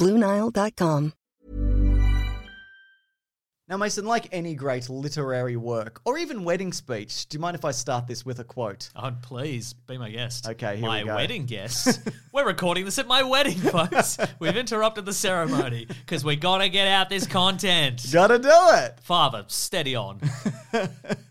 BlueNile.com. Now, Mason, like any great literary work or even wedding speech, do you mind if I start this with a quote? Oh, please be my guest. Okay, here my we go. wedding guest. We're recording this at my wedding, folks. We've interrupted the ceremony because we gotta get out this content. Gotta do it. Father, steady on.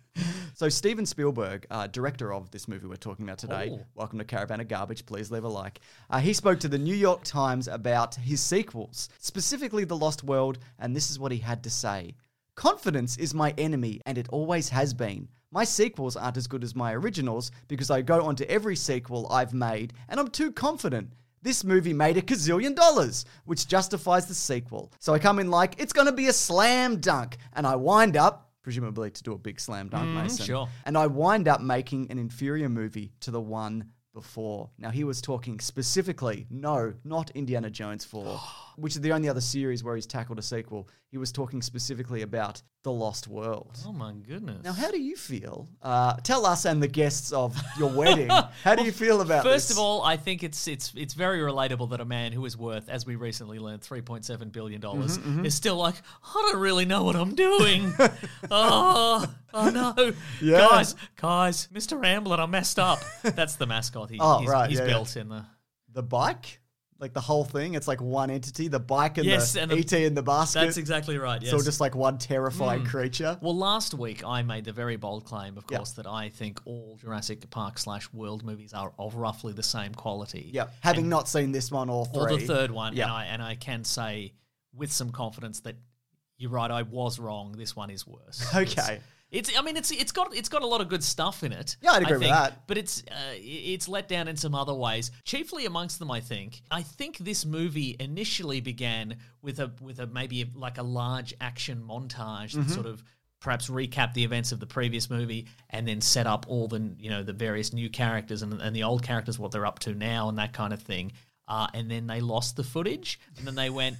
So, Steven Spielberg, uh, director of this movie we're talking about today, Oh. welcome to Caravan of Garbage. Please leave a like. Uh, he spoke to the New York Times about his sequels, specifically The Lost World, and this is what he had to say Confidence is my enemy, and it always has been. My sequels aren't as good as my originals because I go onto every sequel I've made, and I'm too confident. This movie made a gazillion dollars, which justifies the sequel. So I come in like, it's gonna be a slam dunk, and I wind up presumably to do a big slam dunk, mm, Mason. sure. And I wind up making an inferior movie to the one before. Now, he was talking specifically, no, not Indiana Jones 4, which is the only other series where he's tackled a sequel. He was talking specifically about The Lost World. Oh my goodness. Now, how do you feel? Uh, tell us and the guests of your wedding, how do you feel about First this? of all, I think it's it's it's very relatable that a man who is worth, as we recently learned, three point seven billion dollars Mm-hmm, is still like, I don't really know what I'm doing. oh, oh no, Yeah. guys, guys, Mr. Amblin, I messed up. That's the mascot. He, Oh, he's, right, he's yeah, yeah. built in the. the bike? Like the whole thing? It's like one entity, the bike and Yes, the and the- ET in the basket. That's exactly right. Yes. All just like one terrifying hmm. creature. Well, last week I made the very bold claim, of course, that I think all Jurassic Park slash World movies are of roughly the same quality. Yeah, having not seen this one or or the third one, Yeah. and I and I can say with some confidence that you're right. I was wrong. This one is worse. Okay. It's, I mean, it's it's got it's got a lot of good stuff in it. Yeah, I'd agree I with that. But it's uh, it's let down in some other ways. Chiefly amongst them, I think. I think this movie initially began with a with a maybe like a large action montage Mm-hmm. that sort of perhaps recap the events of the previous movie and then set up all the you know the various new characters and, and the old characters what they're up to now and that kind of thing. Uh, and then they lost the footage and then they went.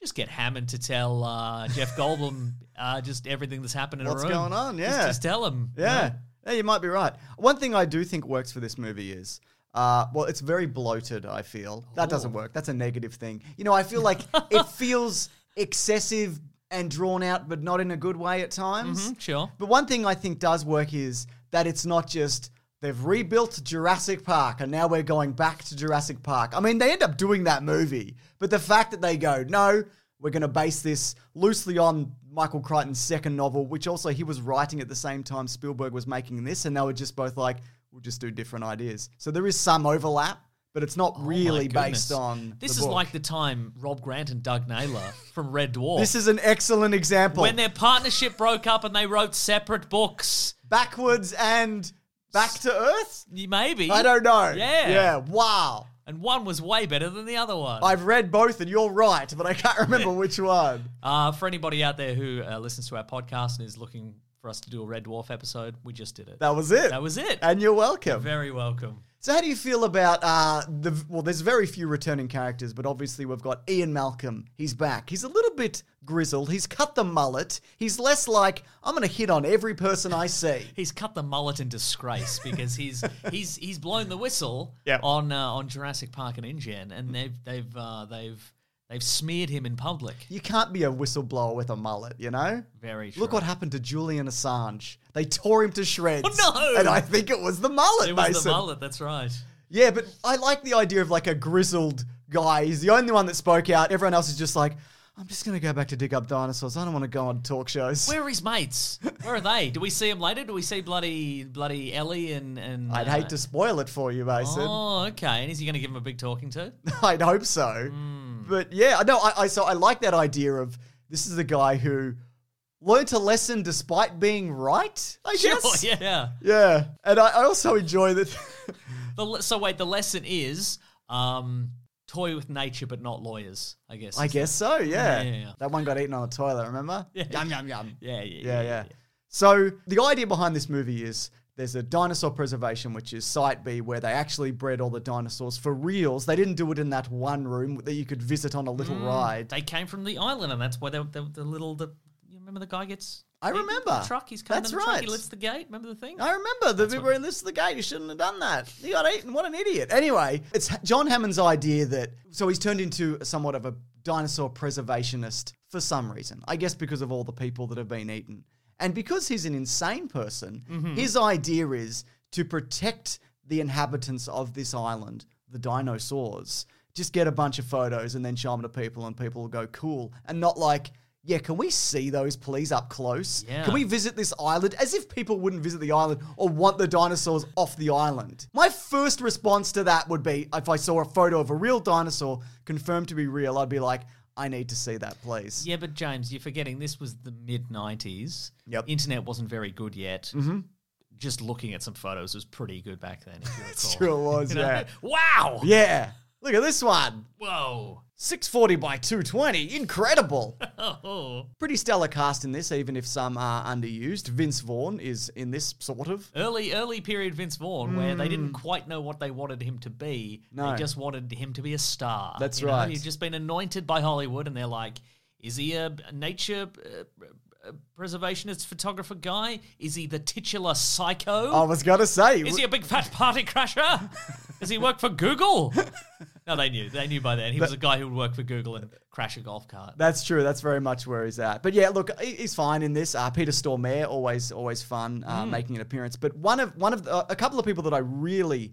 Just get Hammond to tell uh, Jeff Goldblum uh, just everything that's happened in What's a room. going on? Yeah. just, tell him. you Yeah. know? yeah, you might be right. One thing I do think works for this movie is, uh, well, it's very bloated. I feel that doesn't work. That's a negative thing. You know, I feel like it feels excessive and drawn out, but not in a good way at times. Mhm, sure. But one thing I think does work is that it's not just they've rebuilt Jurassic Park and now we're going back to Jurassic Park. I mean, they end up doing that movie, but the fact that they go, no, we're going to base this loosely on Michael Crichton's second novel, which also he was writing at the same time Spielberg was making this, and they were just both like, we'll just do different ideas. So there is some overlap, but it's not Oh really based on. This is book. like the time Rob Grant and Doug Naylor from Red Dwarf. This is an excellent example. when their partnership broke up and they wrote separate books. backwards and back to Earth. Maybe. I don't know. Yeah. Yeah. Wow. And one was way better than the other one. I've read both, and you're right, but I can't remember which one. Uh, for anybody out there who uh, listens to our podcast and is looking for us to do a Red Dwarf episode, we just did it. That was it. That was it. And you're welcome. Very welcome. So, how do you feel about uh, the? Well, there's very few returning characters, but obviously we've got Ian Malcolm. He's back. He's a little bit grizzled. He's cut the mullet. He's less like I'm going to hit on every person I see. He's cut the mullet in disgrace because he's he's he's blown the whistle Yep. on uh, on Jurassic Park and InGen, and they've they've uh, they've they've smeared him in public. You can't be a whistleblower with a mullet, you know. Very true. Look what happened to Julian Assange. They tore him to shreds. Oh, no! And I think it was the mullet, It was Mason. the mullet. That's right. Yeah, but I like the idea of like a grizzled guy. He's the only one that spoke out. Everyone else is just like, I'm just gonna go back to dig up dinosaurs. I don't want to go on talk shows. Where are his mates? Where are they? Do we see him later? Do we see bloody bloody Ellie and and? I'd uh, hate to spoil it for you, Mason. Oh, okay. And is he going to give him a big talking to? I'd hope so. But yeah, no, I, I so I like that idea of this is the guy who learned a lesson despite being right. I guess. Sure, yeah. Yeah, and I, I also enjoy that. The, le- so wait, the lesson is um, toy with nature, but not lawyers. I guess. I is guess so. Yeah. Yeah, yeah, yeah. That one got eaten on the toilet. Remember? Yeah. Yum yum yum. the- Yeah, yeah, Yeah, yeah. So the idea behind this movie is there's a dinosaur preservation, which is Site B, where they actually bred all the dinosaurs for reals. They didn't do it in that one room that you could visit on a little Mm. ride. They came from the island, and that's why they, the, the little the. You remember the guy gets. I remember. The truck. He's coming That's the truck. He lifts the gate. Remember the thing? I remember the people were in this the gate. You shouldn't have done that. You got eaten. What an idiot. Anyway, it's John Hammond's idea that so he's turned into somewhat of a dinosaur preservationist for some reason. I guess because of all the people that have been eaten. And because he's an insane person, Mm-hmm. his idea is to protect the inhabitants of this island, the dinosaurs. Just get a bunch of photos and then show them to people, and people will go cool. And not like, yeah, can we see those please up close? Yeah. Can we visit this island as if people wouldn't visit the island or want the dinosaurs off the island. My first response to that would be if I saw a photo of a real dinosaur confirmed to be real, I'd be like, I need to see that, please. Yeah, but James, you're forgetting this was the mid '90s. Yep. Internet wasn't very good yet. Mm-hmm. Just looking at some photos was pretty good back then. If you recall. Sure was, You know? yeah. Wow. Yeah. Look at this one. Whoa. 640 by 220. Incredible. Oh. Pretty stellar cast in this, even if some are underused. Vince Vaughn is in this, sort of. Early, early period Vince Vaughn, where they didn't quite know what they wanted him to be. Hmm. No. They just wanted him to be a star. That's You right. He'd just been anointed by Hollywood, and they're like, is he a nature uh, preservationist photographer guy? Is he the titular psycho? I was going to say. Is he a big fat party crasher? Does he work for Google? No, they knew. They knew by then. He was a guy who would work for Google and crash a golf cart. That's true. That's very much where he's at. But yeah, look, he's fine in this. Uh, Peter Stormare, always, always fun uh, Mm. making an appearance. But one of one of the, a couple of people that I really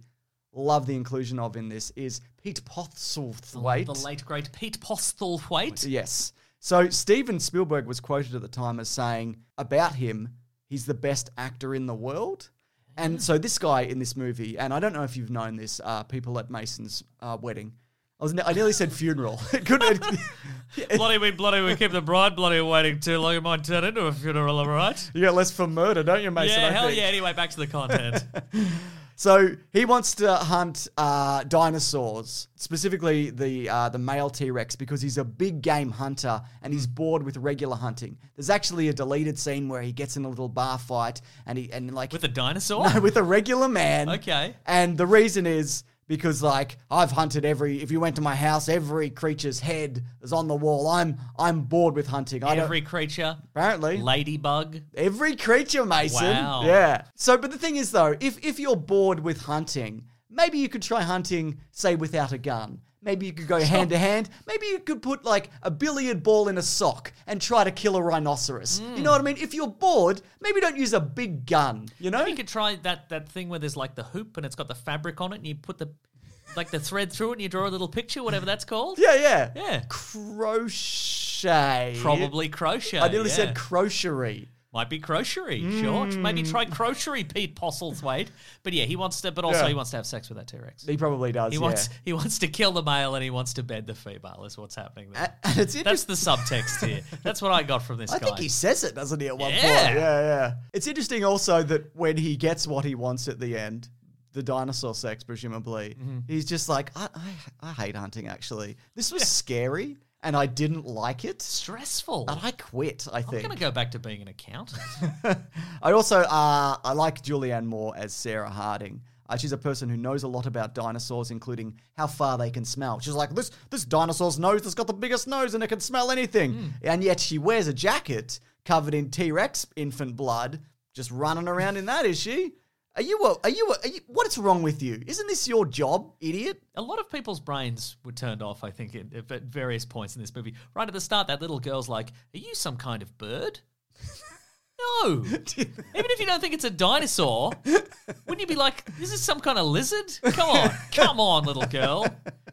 love the inclusion of in this is Pete Postlethwaite. The late great Pete Postlethwaite. Yes. So Steven Spielberg was quoted at the time as saying about him, he's the best actor in the world. And so this guy in this movie, and I don't know if you've known this, uh, people at Mason's uh, wedding. I was, I nearly said funeral. It could, it, bloody we bloody we keep the bride bloody waiting too long. It might turn into a funeral, all right? you get less for murder, don't you, Mason? yeah, I hell think? yeah. Anyway, back to the content. So he wants to hunt uh, dinosaurs, specifically the uh, the male T Rex, because he's a big game hunter and he's bored with regular hunting. There's actually a deleted scene where he gets in a little bar fight and he and like With a dinosaur? no, with a regular man. Okay. And the reason is because like I've hunted every. If you went to my house, every creature's head is on the wall. I'm I'm bored with hunting. I Every creature. apparently Ladybug. Every creature, Mason. Wow. Yeah. So, but the thing is, though, if if you're bored with hunting, maybe you could try hunting, say, without a gun. Maybe you could go hand to hand. Maybe you could put like a billiard ball in a sock and try to kill a rhinoceros. You know what I mean? If you're bored, maybe don't use a big gun. You know? You could try that that thing where there's like the hoop and it's got the fabric on it, and you put the like the thread through it, and you draw a little picture, whatever that's called. yeah, yeah. Yeah. Crochet. Probably crochet. I nearly yeah. said crochery. Might be crochery, sure. Maybe try crochery, Pete Postlethwaite. But yeah, he wants to. But also, Yeah. he wants to have sex with that T Rex. He probably does. He yeah. wants he wants to kill the male and he wants to bed the female. Is what's happening there. And it's That's the subtext here. That's what I got from this guy. I guy. think he says it, doesn't he, at one Yeah. point? Yeah, yeah. It's interesting also that when he gets what he wants at the end, the dinosaur sex, presumably, Mm-hmm. he's just like, I, I, I hate hunting, actually. This was scary, and I didn't like it. stressful. And I quit, I think. I'm think. gonna go back to being an accountant. I also, uh, I like Julianne Moore as Sarah Harding. Uh, she's a person who knows a lot about dinosaurs, including how far they can smell. She's like, this this dinosaur's nose that's got the biggest nose and it can smell anything. Hmm. And yet she wears a jacket covered in T Rex infant blood, just running around in that, is she? Are you, a, are you, a, are you, what is wrong with you? Isn't this your job, idiot? a lot of people's brains were turned off. I think at, at various points in this movie. Right at the start, that little girl's like, "Are you some kind of bird?" No. Even if you don't think it's a dinosaur, wouldn't you be like, "This is some kind of lizard"? Come on, come on, little girl,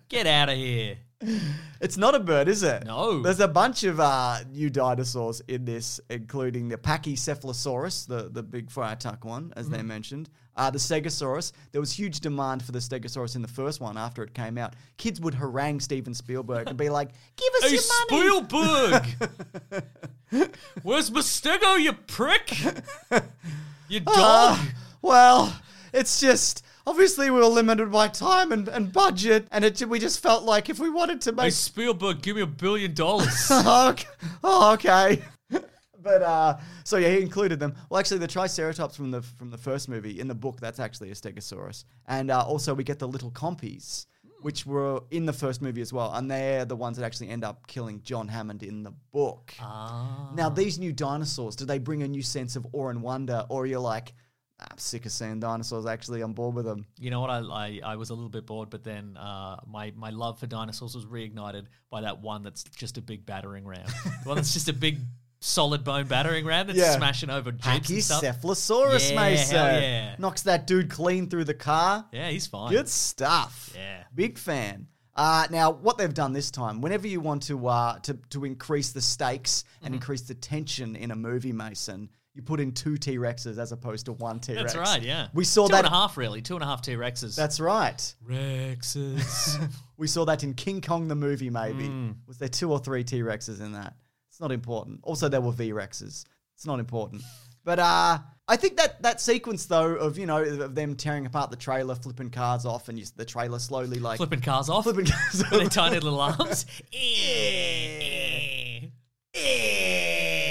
get out of here. It's not a bird, is it? No. There's a bunch of uh, new dinosaurs in this, including the Pachycephalosaurus, the, the big fire tuck one, as Mm-hmm. they mentioned. Uh, the Stegosaurus. There was huge demand for the Stegosaurus in the first one after it came out. Kids would harangue Steven Spielberg and be like, "Give us Hey, your money." Spielberg! Where's my stego, you prick? You dog! Ah, well, it's just obviously we were limited by time and, and budget, and it, we just felt like if we wanted to make hey, Spielberg, give me a billion dollars. oh, okay. Oh, okay. but uh, so yeah, he included them. Well, actually, the Triceratops from the from the first movie in the book that's actually a Stegosaurus, and uh, also we get the little compies, which were in the first movie as well, and they're the ones that actually end up killing John Hammond in the book. Now, these new dinosaurs, do they bring a new sense of awe and wonder, or you're like, "Ah, I'm sick of seeing dinosaurs. Actually, I'm bored with them. You know what? I, I, I was a little bit bored, but then uh, my, my love for dinosaurs was reignited by that one that's just a big battering ram. the one that's just a big solid bone battering ram that's Yeah. smashing over jeeps and stuff. Pachycephalosaurus, Yeah, Mason. yeah. Knocks that dude clean through the car. Yeah, he's fine. Good stuff. Yeah. Big fan. Uh, now, what they've done this time, whenever you want to uh, to, to increase the stakes Mm-hmm. and increase the tension in a movie, Mason, you put in two T Rexes as opposed to one T Rex. That's right, yeah. We saw Two that. and a half, really. Two and a half T Rexes. That's right. Rexes. We saw that in King Kong the movie, maybe. Mm. Was there two or three T Rexes in that? It's not important. Also, there were V Rexes. It's not important. But uh, I think that that sequence though of you know of them tearing apart the trailer, flipping cars off, and you, the trailer slowly like Flipping cars off. flipping cars with their off. tiny little arms.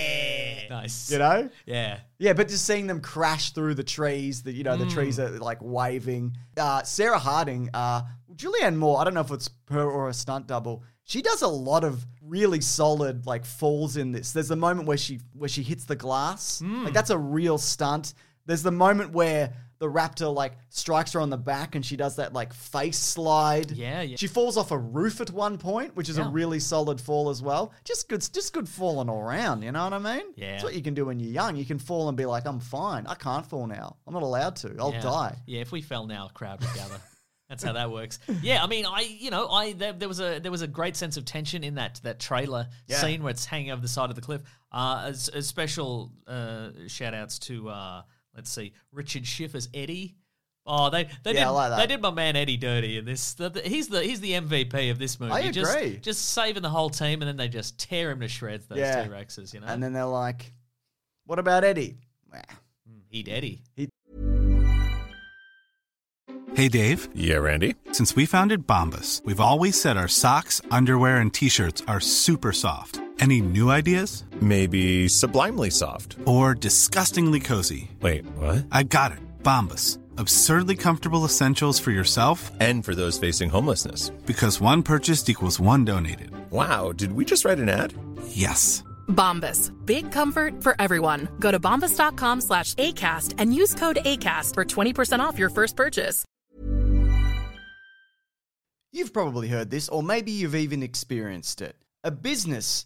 nice. you know? Yeah. Yeah, but just seeing them crash through the trees, the you know the trees Mm. are like waving. Uh, Sarah Harding, uh, Julianne Moore. I don't know if it's her or a stunt double. She does a lot of really solid like falls in this. There's the moment where she where she hits the glass. Mm. Like that's a real stunt. There's the moment where the raptor like strikes her on the back and she does that like face slide. Yeah, yeah. She falls off a roof at one point, which is a really solid fall as well. Just good, just good falling all around. You know what I mean? Yeah. That's what you can do when you're young. You can fall and be like, I'm fine. I can't fall now. I'm not allowed to. I'll yeah. die. Yeah, if we fell now, a crowd would gather. That's how that works. Yeah, I mean, I you know, I there, there was a there was a great sense of tension in that that trailer Yeah. scene where it's hanging over the side of the cliff. Uh, as, as special uh, shout outs to uh, let's see, Richard Schiff as Eddie. Oh, they they Yeah, did I like that. they did my man Eddie dirty in this. The, the- he's the he's the MVP of this movie. I Just, agree. just saving the whole team, and then they just tear him to shreds. Those Yeah. T Rexes, you know. And then they're like, What about Eddie? Nah. Hmm, Eat Eddie. Hey Dave, Yeah, Randy. since we founded Bombas, we've always said our socks, underwear, and t shirts are super soft. Any new ideas? Maybe sublimely soft. Or disgustingly cozy? Wait, what? I got it. Bombas. Absurdly comfortable essentials for yourself And for those facing homelessness. because one purchased equals one donated. Wow, did we just write an ad? Yes. Bombas. Big comfort for everyone. Go to bombas.com slash ACAST and use code ACAST for 20% off your first purchase. You've probably heard this, or maybe you've even experienced it. A business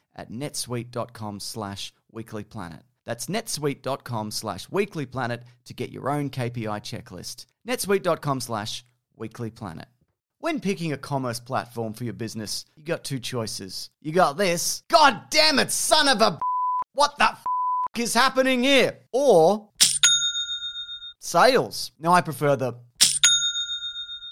at netsuite.com slash weeklyplanet. That's netsuite.com slash weeklyplanet to get your own KPI checklist. netsuite.com slash weeklyplanet. When picking a commerce platform for your business, you got two choices. You got this. God damn it, son of a what the f- is happening here? Or sales. Now I prefer the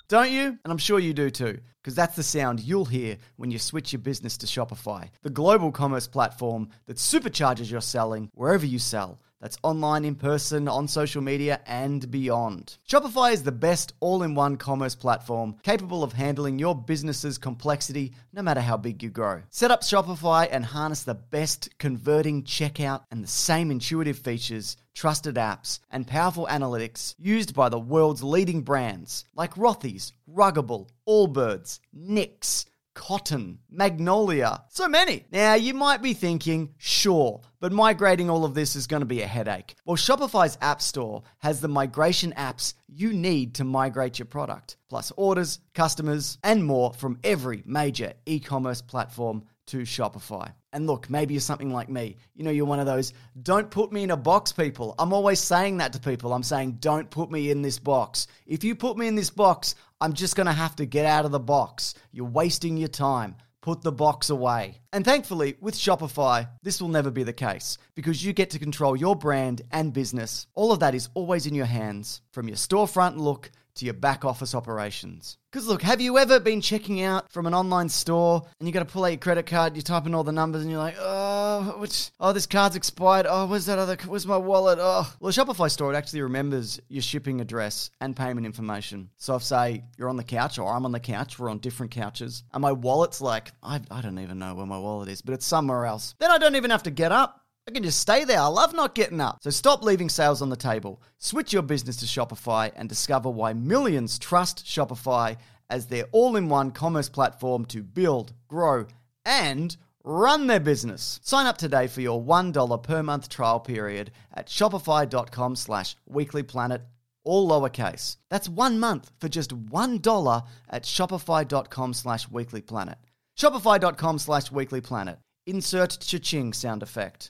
don't you? And I'm sure you do too, because that's the sound you'll hear when you switch your business to Shopify, the global commerce platform that supercharges your selling wherever you sell. That's online, in person, on social media, and beyond. Shopify is the best all in one commerce platform capable of handling your business's complexity no matter how big you grow. Set up Shopify and harness the best converting checkout and the same intuitive features, trusted apps, and powerful analytics used by the world's leading brands like Rothy's, Ruggable, Allbirds, Nix. Cotton, Magnolia, so many. Now, you might be thinking, sure, but migrating all of this is going to be a headache. Well, Shopify's App Store has the migration apps you need to migrate your product, plus orders, customers, and more from every major e commerce platform to Shopify. And look, maybe you're something like me. You know, you're one of those, don't put me in a box people. I'm always saying that to people. I'm saying, don't put me in this box. If you put me in this box, I'm just going to have to get out of the box. You're wasting your time. Put the box away. And thankfully, with Shopify, this will never be the case because you get to control your brand and business. All of that is always in your hands, from your storefront look to your back office operations. Because look, have you ever been checking out from an online store and you got to pull out your credit card, you type in all the numbers, and you're like, oh, which, oh, this card's expired. Oh, where's that other? Where's my wallet? Oh, well, the Shopify store it actually remembers your shipping address and payment information. So if say you're on the couch or I'm on the couch, we're on different couches, and my wallet's like, I, I don't even know where my wallet is, but it's somewhere else. Then I don't even have to get up. I can just stay there. I love not getting up. So stop leaving sales on the table. Switch your business to Shopify and discover why millions trust Shopify as their all in one commerce platform to build, grow, and run their business. Sign up today for your $1 per month trial period at shopify.com slash weeklyplanet, all lowercase. That's one month for just $1 at shopify.com slash weeklyplanet. Shopify.com slash weeklyplanet. Insert cha-ching sound effect.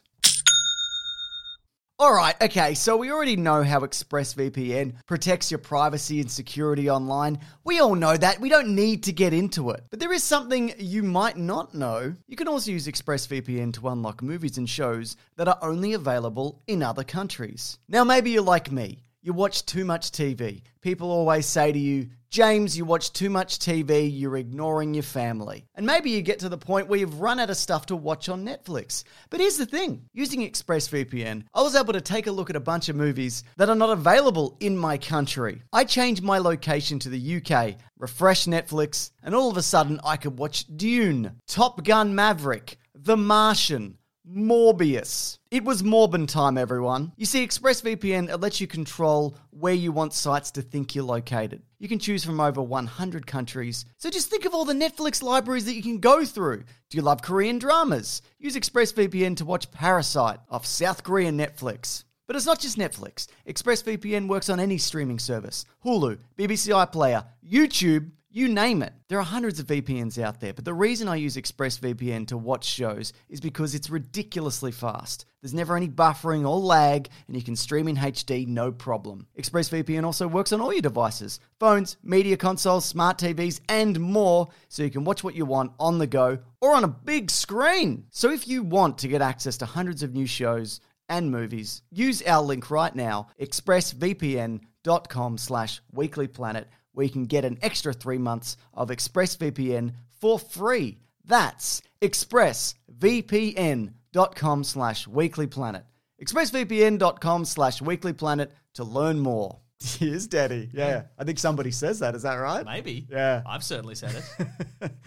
All right, okay, so we already know how ExpressVPN protects your privacy and security online. We all know that. We don't need to get into it. But there is something you might not know. You can also use ExpressVPN to unlock movies and shows that are only available in other countries. Now, maybe you're like me. You watch too much TV. People always say to you, James, you watch too much TV, you're ignoring your family. And maybe you get to the point where you've run out of stuff to watch on Netflix. But here's the thing using ExpressVPN, I was able to take a look at a bunch of movies that are not available in my country. I changed my location to the UK, refreshed Netflix, and all of a sudden I could watch Dune, Top Gun Maverick, The Martian. Morbius. It was Morbin time, everyone. You see, ExpressVPN it lets you control where you want sites to think you're located. You can choose from over 100 countries. So just think of all the Netflix libraries that you can go through. Do you love Korean dramas? Use ExpressVPN to watch Parasite off South Korean Netflix. But it's not just Netflix. ExpressVPN works on any streaming service Hulu, BBC iPlayer, YouTube, you name it. There are hundreds of VPNs out there, but the reason I use ExpressVPN to watch shows is because it's ridiculously fast. There's never any buffering or lag, and you can stream in HD no problem. ExpressVPN also works on all your devices phones, media consoles, smart TVs, and more, so you can watch what you want on the go or on a big screen. So if you want to get access to hundreds of new shows, and movies, use our link right now, expressvpn.com slash weeklyplanet, where you can get an extra three months of ExpressVPN for free. That's expressvpn.com slash weeklyplanet. expressvpn.com slash weeklyplanet to learn more. He is Daddy. Yeah, I think somebody says that. Is that right? Maybe. Yeah. I've certainly said it.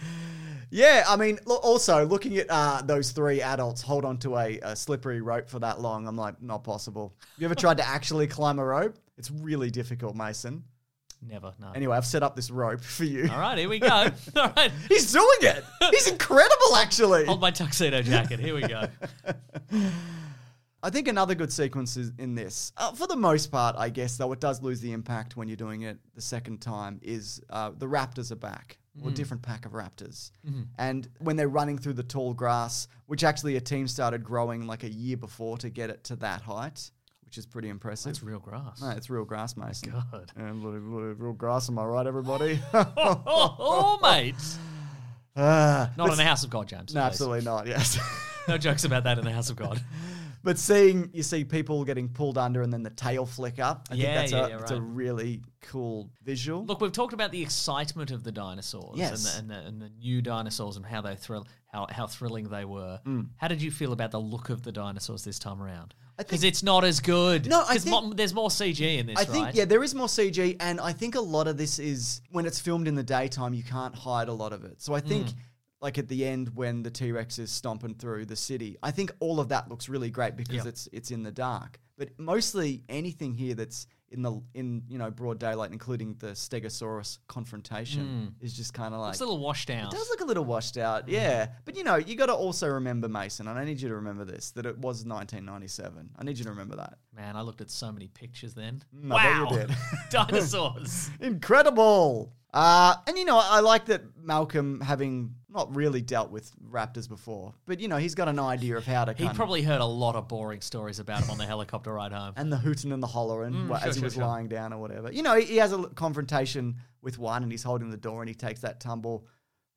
Yeah, I mean, also looking at uh, those three adults hold onto a, a slippery rope for that long, I'm like, not possible. You ever tried to actually climb a rope? It's really difficult, Mason. Never, no. Anyway, I've set up this rope for you. All right, here we go. All right. He's doing it. He's incredible, actually. Hold my tuxedo jacket. Here we go. I think another good sequence is in this, uh, for the most part, I guess, though it does lose the impact when you're doing it the second time, is uh, the Raptors are back. or a different pack of raptors. And when they're running through the tall grass, which actually a team started growing like a year before to get it to that height, which is pretty impressive. It's real grass. No, it's real grass, Mason. God. And real grass, am I right, everybody? oh, oh, mate. Ah, Not in the house of God, James. No, please. absolutely not. Yes. No jokes about that in the house of God. but seeing you see people getting pulled under and then the tail flick up, I Yeah, think that's yeah, a yeah, it's a really cool visual. Look, we've talked about the excitement of the dinosaurs Yes. and, the, and, the, and the new dinosaurs and how they thrill, how, how thrilling they were. Mm. How did you feel about the look of the dinosaurs this time around? Because it's not as good. No, I 'Cause think- mo- there's more CG in this, I think right? yeah, there is more CG, and I think a lot of this is when it's filmed in the daytime, you can't hide a lot of it. So I think. Mm. Like at the end when the T Rex is stomping through the city, I think all of that looks really great because Yep. it's it's in the dark. But mostly anything here that's in the in you know broad daylight, including the Stegosaurus confrontation, is just kind of like It's a little washed out. It does look a little washed out, yeah. But you know, you got to also remember, Mason, and I need you to remember this, that it was 1997. I need you to remember that. Man, I looked at so many pictures then. Mm, wow. did. Dinosaurs. Incredible. Uh, and you know, I like that Malcolm having not really dealt with raptors before, but you know, he's got an idea of how to he kind of- probably heard a lot of boring stories about him on the helicopter ride home. and the hooting and the hollering Mm, wha- sure, as he sure, was sure. lying down or whatever. You know, he, he has a l- confrontation with one, and he's holding the door, and he takes that tumble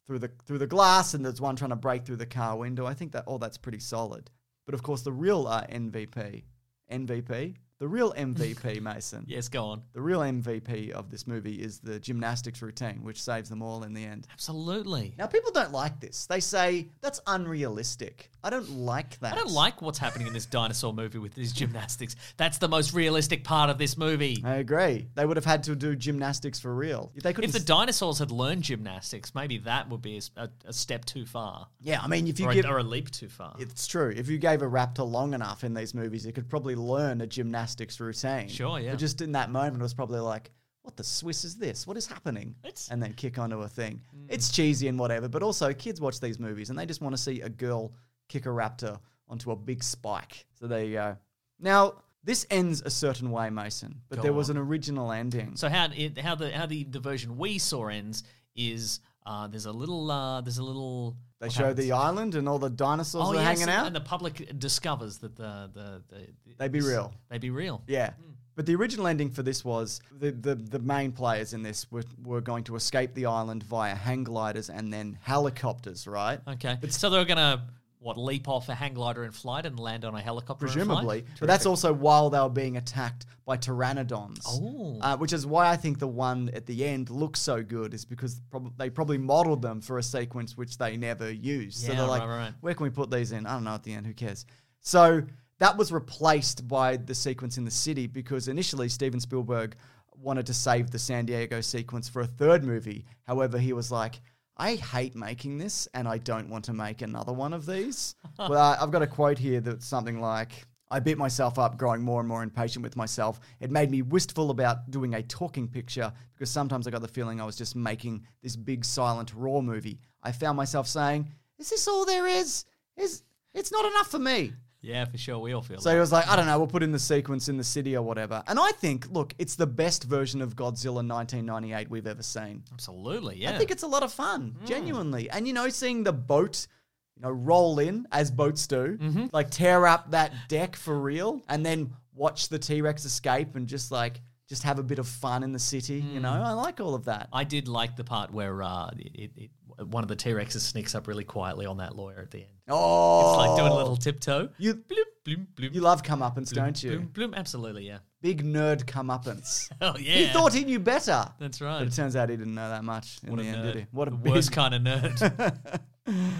through the through the glass, and there's one trying to break through the car window. I think that oh, that's pretty solid. But of course, the real uh, MVP, MVP, the real MVP, Mason. yes, go on. The real MVP of this movie is the gymnastics routine, which saves them all in the end. Absolutely. Now, people don't like this. They say that's unrealistic. I don't like that. I don't like what's happening in this dinosaur movie with these gymnastics. That's the most realistic part of this movie. I agree. They would have had to do gymnastics for real. If, They could If the dinosaurs had learned gymnastics, maybe that would be a step too far, yeah, I mean, if you or, give. a, or a leap too far. It's true. If you gave a raptor long enough in these movies, it could probably learn a gymnastics routine. Sure, yeah. But just in that moment, it was probably like, what the Swiss is this? What is happening? It's- and then kick onto a thing. Mm. It's cheesy and whatever, but also kids watch these movies and they just want to see a girl kick a raptor onto a big spike. So there you go. Now, this ends a certain way, Mason, but Go there was on. an original ending. So how it, how the how the, the version we saw ends is uh, there's a little uh, there's a little they what show happens? the island and all the dinosaurs oh are yes, hanging and, out. and the public discovers that the the, the They be real. they'd be real. Yeah. Hmm. But the original ending for this was the, the, the main players in this were, were going to escape the island via hang gliders and then helicopters, right? Okay. But so they were gonna what leap off a hang glider in flight and land on a helicopter. in? Presumably. But that's also while they were being attacked by pteranodons. Oh. Uh, which is why I think the one at the end looks so good, is because prob- they probably modeled them for a sequence which they never used. so Yeah, they're like, right, right, right. where can we put these in? I don't know at the end, who cares? So that was replaced by the sequence in the city because initially Steven Spielberg wanted to save the San Diego sequence for a third movie. However, he was like, I hate making this and I don't want to make another one of these. but I- I've got a quote here that's something like, I beat myself up, growing more and more impatient with myself. It made me wistful about doing a talking picture because sometimes I got the feeling I was just making this big silent raw movie. I found myself saying, "Is this all there is? Is it's not enough for me?" Yeah, for sure. We all feel So that. he was like, "I don't know, we'll put in the sequence in the city or whatever." And I think, look, it's the best version of Godzilla 1998 we've ever seen. Absolutely. Yeah. I think it's a lot of fun, mm. genuinely. And you know, seeing the boat, you know, roll in as boats do, mm-hmm. like tear up that deck for real, and then watch the T Rex escape and just like just have a bit of fun in the city. You know, I like all of that. I did like the part where uh, it, it, one of the T Rexes sneaks up really quietly on that lawyer at the end. Oh, It's like doing a little tiptoe. You bloom, bloom, bloom, you love comeuppance, bloom, don't you? Bloom, bloom. Absolutely, yeah. Big nerd comeuppance. Oh yeah. He thought he knew better. That's right. But it turns out he didn't know that much in What the a end, nerd. did he? What a the big worst kind of nerd.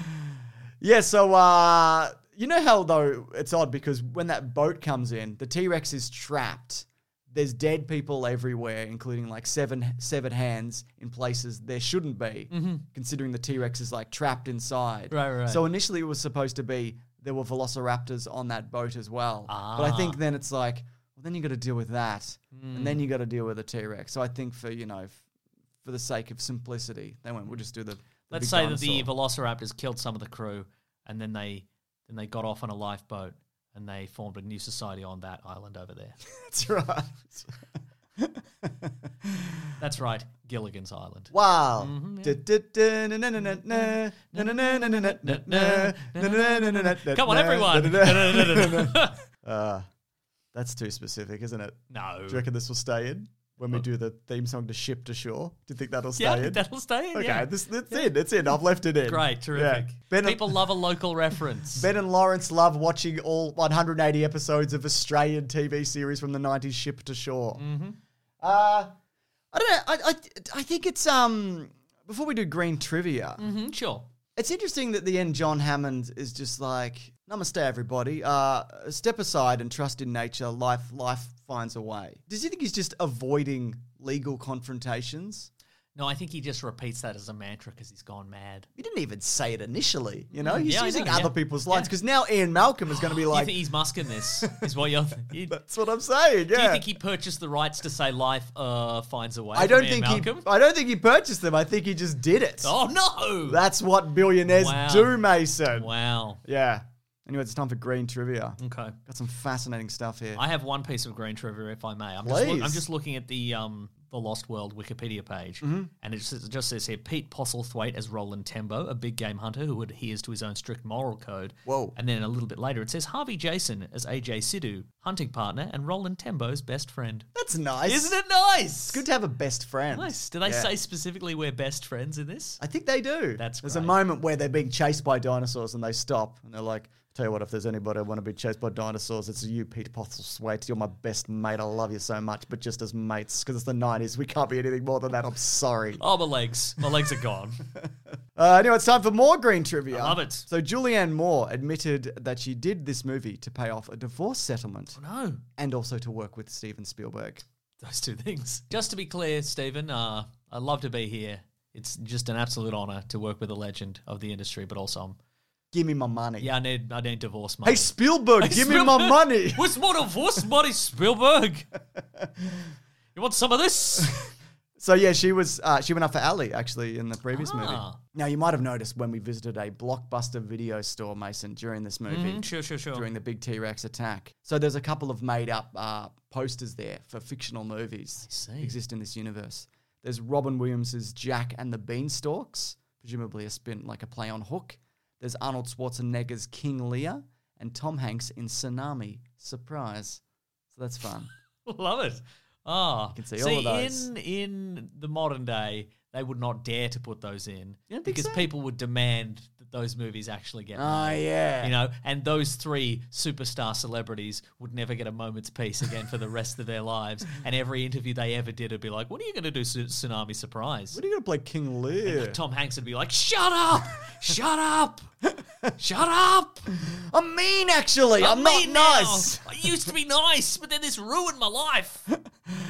Yeah, so uh you know how though it's odd because when that boat comes in, the T Rex is trapped. There's dead people everywhere, including like seven severed hands in places there shouldn't be, considering the T Rex is like trapped inside. Right, right. So initially it was supposed to be there were velociraptors on that boat as well. But I think Ah. then it's like, well, then you got to deal with that, and Hmm. then you got to deal with the T Rex. So I think for you know, f- for the sake of simplicity, they went, we'll just do the. the Let's say that the. Velociraptors killed some of the crew, and then they then they got off on a lifeboat, and they formed a new society on that island over there. That's right. That's right, Gilligan's Island. Wow. Come on, everyone. Uh, that's too specific, isn't it? no. Do you reckon this will stay in when we do the theme song to Ship to Shore? Do you think that'll stay Yeah, in? that'll stay in. okay, yeah. this, that's in. It's in. I've left it in. Great, terrific. Yeah. People love a local reference. ben and Lawrence love watching all 180 episodes of Australian TV series from the 90s, Ship to Shore. Mm-hmm. Uh, I don't know. I, I, I think it's um before we do green trivia. Mhm, sure. It's interesting that the end John Hammond is just like, Namaste everybody. Uh step aside and trust in nature. Life life finds a way. Does he think he's just avoiding legal confrontations? No, I think he just repeats that as a mantra because he's gone mad. He didn't even say it initially, you know? He's Yeah, using know, other yeah. people's lines because now Ian Malcolm is going to be like, think he's musking this? Is what you're. You, that's what I'm saying. Yeah. Do you think he purchased the rights to say life uh, finds a way? I don't Ian think Malcolm? he. I don't think he purchased them. I think he just did it. Oh no! That's what billionaires Wow. do, Mason. wow. Yeah. Anyway, it's time for green trivia. Okay. Got some fascinating stuff here. I have one piece of green trivia, if I may. I'm just, look, I'm just looking at the um the Lost World Wikipedia page, Mm-hmm. and it just, it just says here Pete Postlethwaite as Roland Tembo, a big game hunter who adheres to his own strict moral code. Whoa. And then a little bit later, it says Harvey Jason as AJ Sidhu, hunting partner, and Roland Tembo's best friend. That's nice. Isn't it nice? It's good to have a best friend. Nice. Do they Yeah. say specifically we're best friends in this? I think they do. That's There's a great. moment where they're being chased by dinosaurs and they stop and they're like, Tell you what, if there's anybody I want to be chased by dinosaurs, it's you, Peter Postlethwaite. You're my best mate. I love you so much, but just as mates, because it's the 90s. We can't be anything more than that. I'm sorry. Oh, my legs. My legs are gone. Uh, anyway, it's time for more green trivia. I love it. So, Julianne Moore admitted that she did this movie to pay off a divorce settlement no. and also to work with Steven Spielberg. those two things. Just to be clear, Steven, uh, I'd love to be here. It's just an absolute honor to work with a legend of the industry, but also, I'm, Give me my money. yeah, I need I need divorce money. Hey, Spielberg, Hey, give me my Spielberg! money. What's more divorce money, Spielberg? you want some of this? So yeah, she was uh, she went up for Ali actually in the previous movie. Ah. Now you might have noticed when we visited a blockbuster video store, Mason, during this movie, Mhm, sure, sure, sure. during the big T Rex attack. So there's a couple of made up uh, posters there for fictional movies see. exist in this universe. There's Robin Williams's Jack and the Beanstalks, presumably a spin like a play on Hook. There's Arnold Schwarzenegger's King Lear and Tom Hanks in Tsunami. Surprise! So that's fun. Love it. Ah, can see all of those. in in the modern day, they would not dare to put those in You don't think because so? people would demand that those movies actually get Oh yeah, You know, and those three superstar celebrities would never get a moment's peace again for the rest of their lives. And every interview they ever did would be like, "What are you going to do, Tsunami Surprise?" What are you gonna play King Lear? Tom Hanks would be like, "Shut up! Shut up! Shut up! I'm mean, actually. I'm, mean not now. nice. I used to be nice, but then this ruined my life.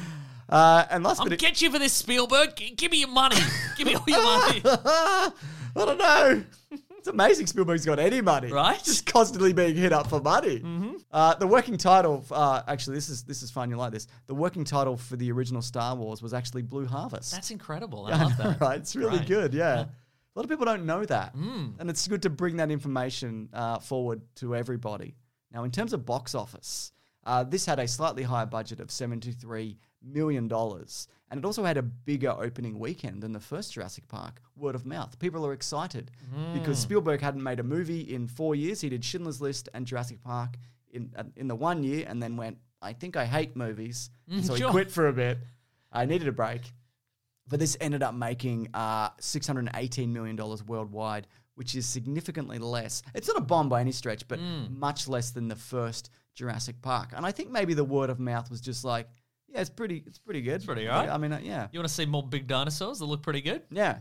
Uh, and last I'm bit, get you for this, Spielberg. G- give me your money. Give me all your money. I don't know. It's amazing Spielberg's got any money, Right? Just constantly being hit up for money. Mm-hmm. Uh, the working title, uh, actually, this is this is fun. You like this? The working title for the original Star Wars was actually Blue Harvest. That's incredible. I I love that. right? It's really Right. good. Yeah. A lot of people don't know that, Mm. and it's good to bring that information uh, forward to everybody. Now, in terms of box office, uh, this had a slightly higher budget of seventy-three million dollars, and it also had a bigger opening weekend than the first Jurassic Park. Word of mouth, people are excited Mm. because Spielberg hadn't made a movie in four years. He did Schindler's List and Jurassic Park in uh, in the one year, and then went, "I think I hate movies," Mm, so sure. he quit for a bit. I needed a break. But this ended up making uh, $618 million worldwide, which is significantly less. It's not a bomb by any stretch, but Hmm. much less than the first Jurassic Park. And I think maybe the word of mouth was just like, yeah, it's pretty, it's pretty good. It's pretty alright. I mean, uh, yeah, You want to see more big dinosaurs that look pretty good? yeah.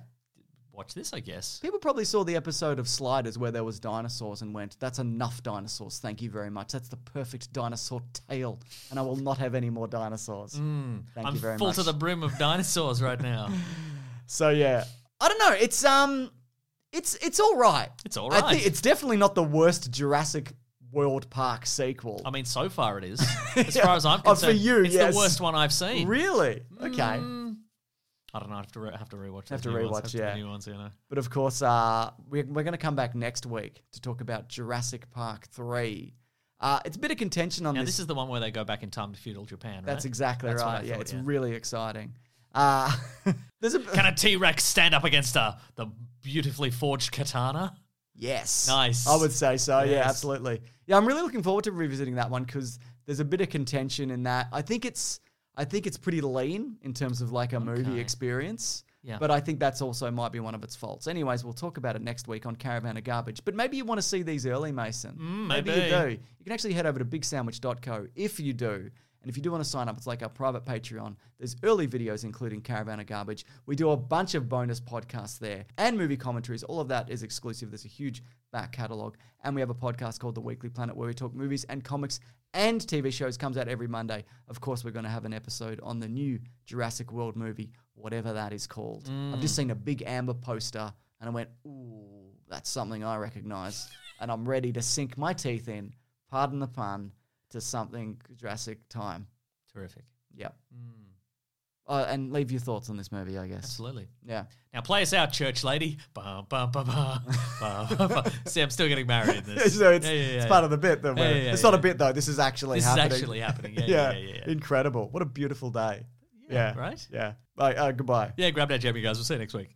Watch this, I guess. People probably saw the episode of Sliders where there was dinosaurs and went, "That's enough dinosaurs. Thank you very much. That's the perfect dinosaur tale, and I will not have any more dinosaurs." Thank Hmm. I'm you very full much. to the brim of dinosaurs right now. So yeah, I don't know. It's um, it's it's all right. It's all right. I think it's definitely not the worst Jurassic World Park sequel. I mean, so far it is. As far as I'm Oh, for concerned, you, it's yes. the worst one I've seen. really? Okay. Mm, I don't know. I have to re- have to rewatch. Have those to new ones. rewatch, yeah. new ones. You know. But of course, uh, we're, we're going to come back next week to talk about Jurassic Park 3. Uh, it's a bit of contention on Now this. this is the one where they go back in time to feudal Japan, right? That's exactly That's what I right. Yeah, thought, it's really exciting. Uh, there's a Can a T Rex stand up against a the beautifully forged katana? Yes. Nice. I would say so. Yeah, absolutely. Yeah, I'm really looking forward to revisiting that one because there's a bit of contention in that. I think it's I think it's pretty lean in terms of like a movie experience. Yeah. But I think that's also might be one of its faults. Anyways, we'll talk about it next week on Caravan of Garbage. But maybe you want to see these early, Mason. maybe. you Mm, do. You can actually head over to bigsandwich.co if you do. And if you do want to sign up, it's like our private Patreon. There's early videos, including Caravan of Garbage. We do a bunch of bonus podcasts there and movie commentaries. All of that is exclusive. There's a huge back catalog. And we have a podcast called The Weekly Planet where we talk movies and comics and TV shows. Comes out every Monday. Of course, we're going to have an episode on the new Jurassic World movie, whatever that is called. I've just mm. seen a big amber poster and I went, ooh, that's something I recognize. and I'm ready to sink my teeth in, pardon the pun, to something Jurassic time. Terrific. Yep. Uh, and leave your thoughts on this movie, I guess. Absolutely. Yeah. Now play us out, church lady. Ba, ba, ba. See, I'm still getting married in this. so it's, Yeah, yeah, it's yeah, part of the bit. That we're- yeah, yeah, it's not a bit though. This is actually This is happening. actually happening. Yeah, yeah. Incredible. What a beautiful day. Yeah. right? Yeah. Bye. Uh, goodbye. Yeah, grab that jab, you guys. We'll see you next week.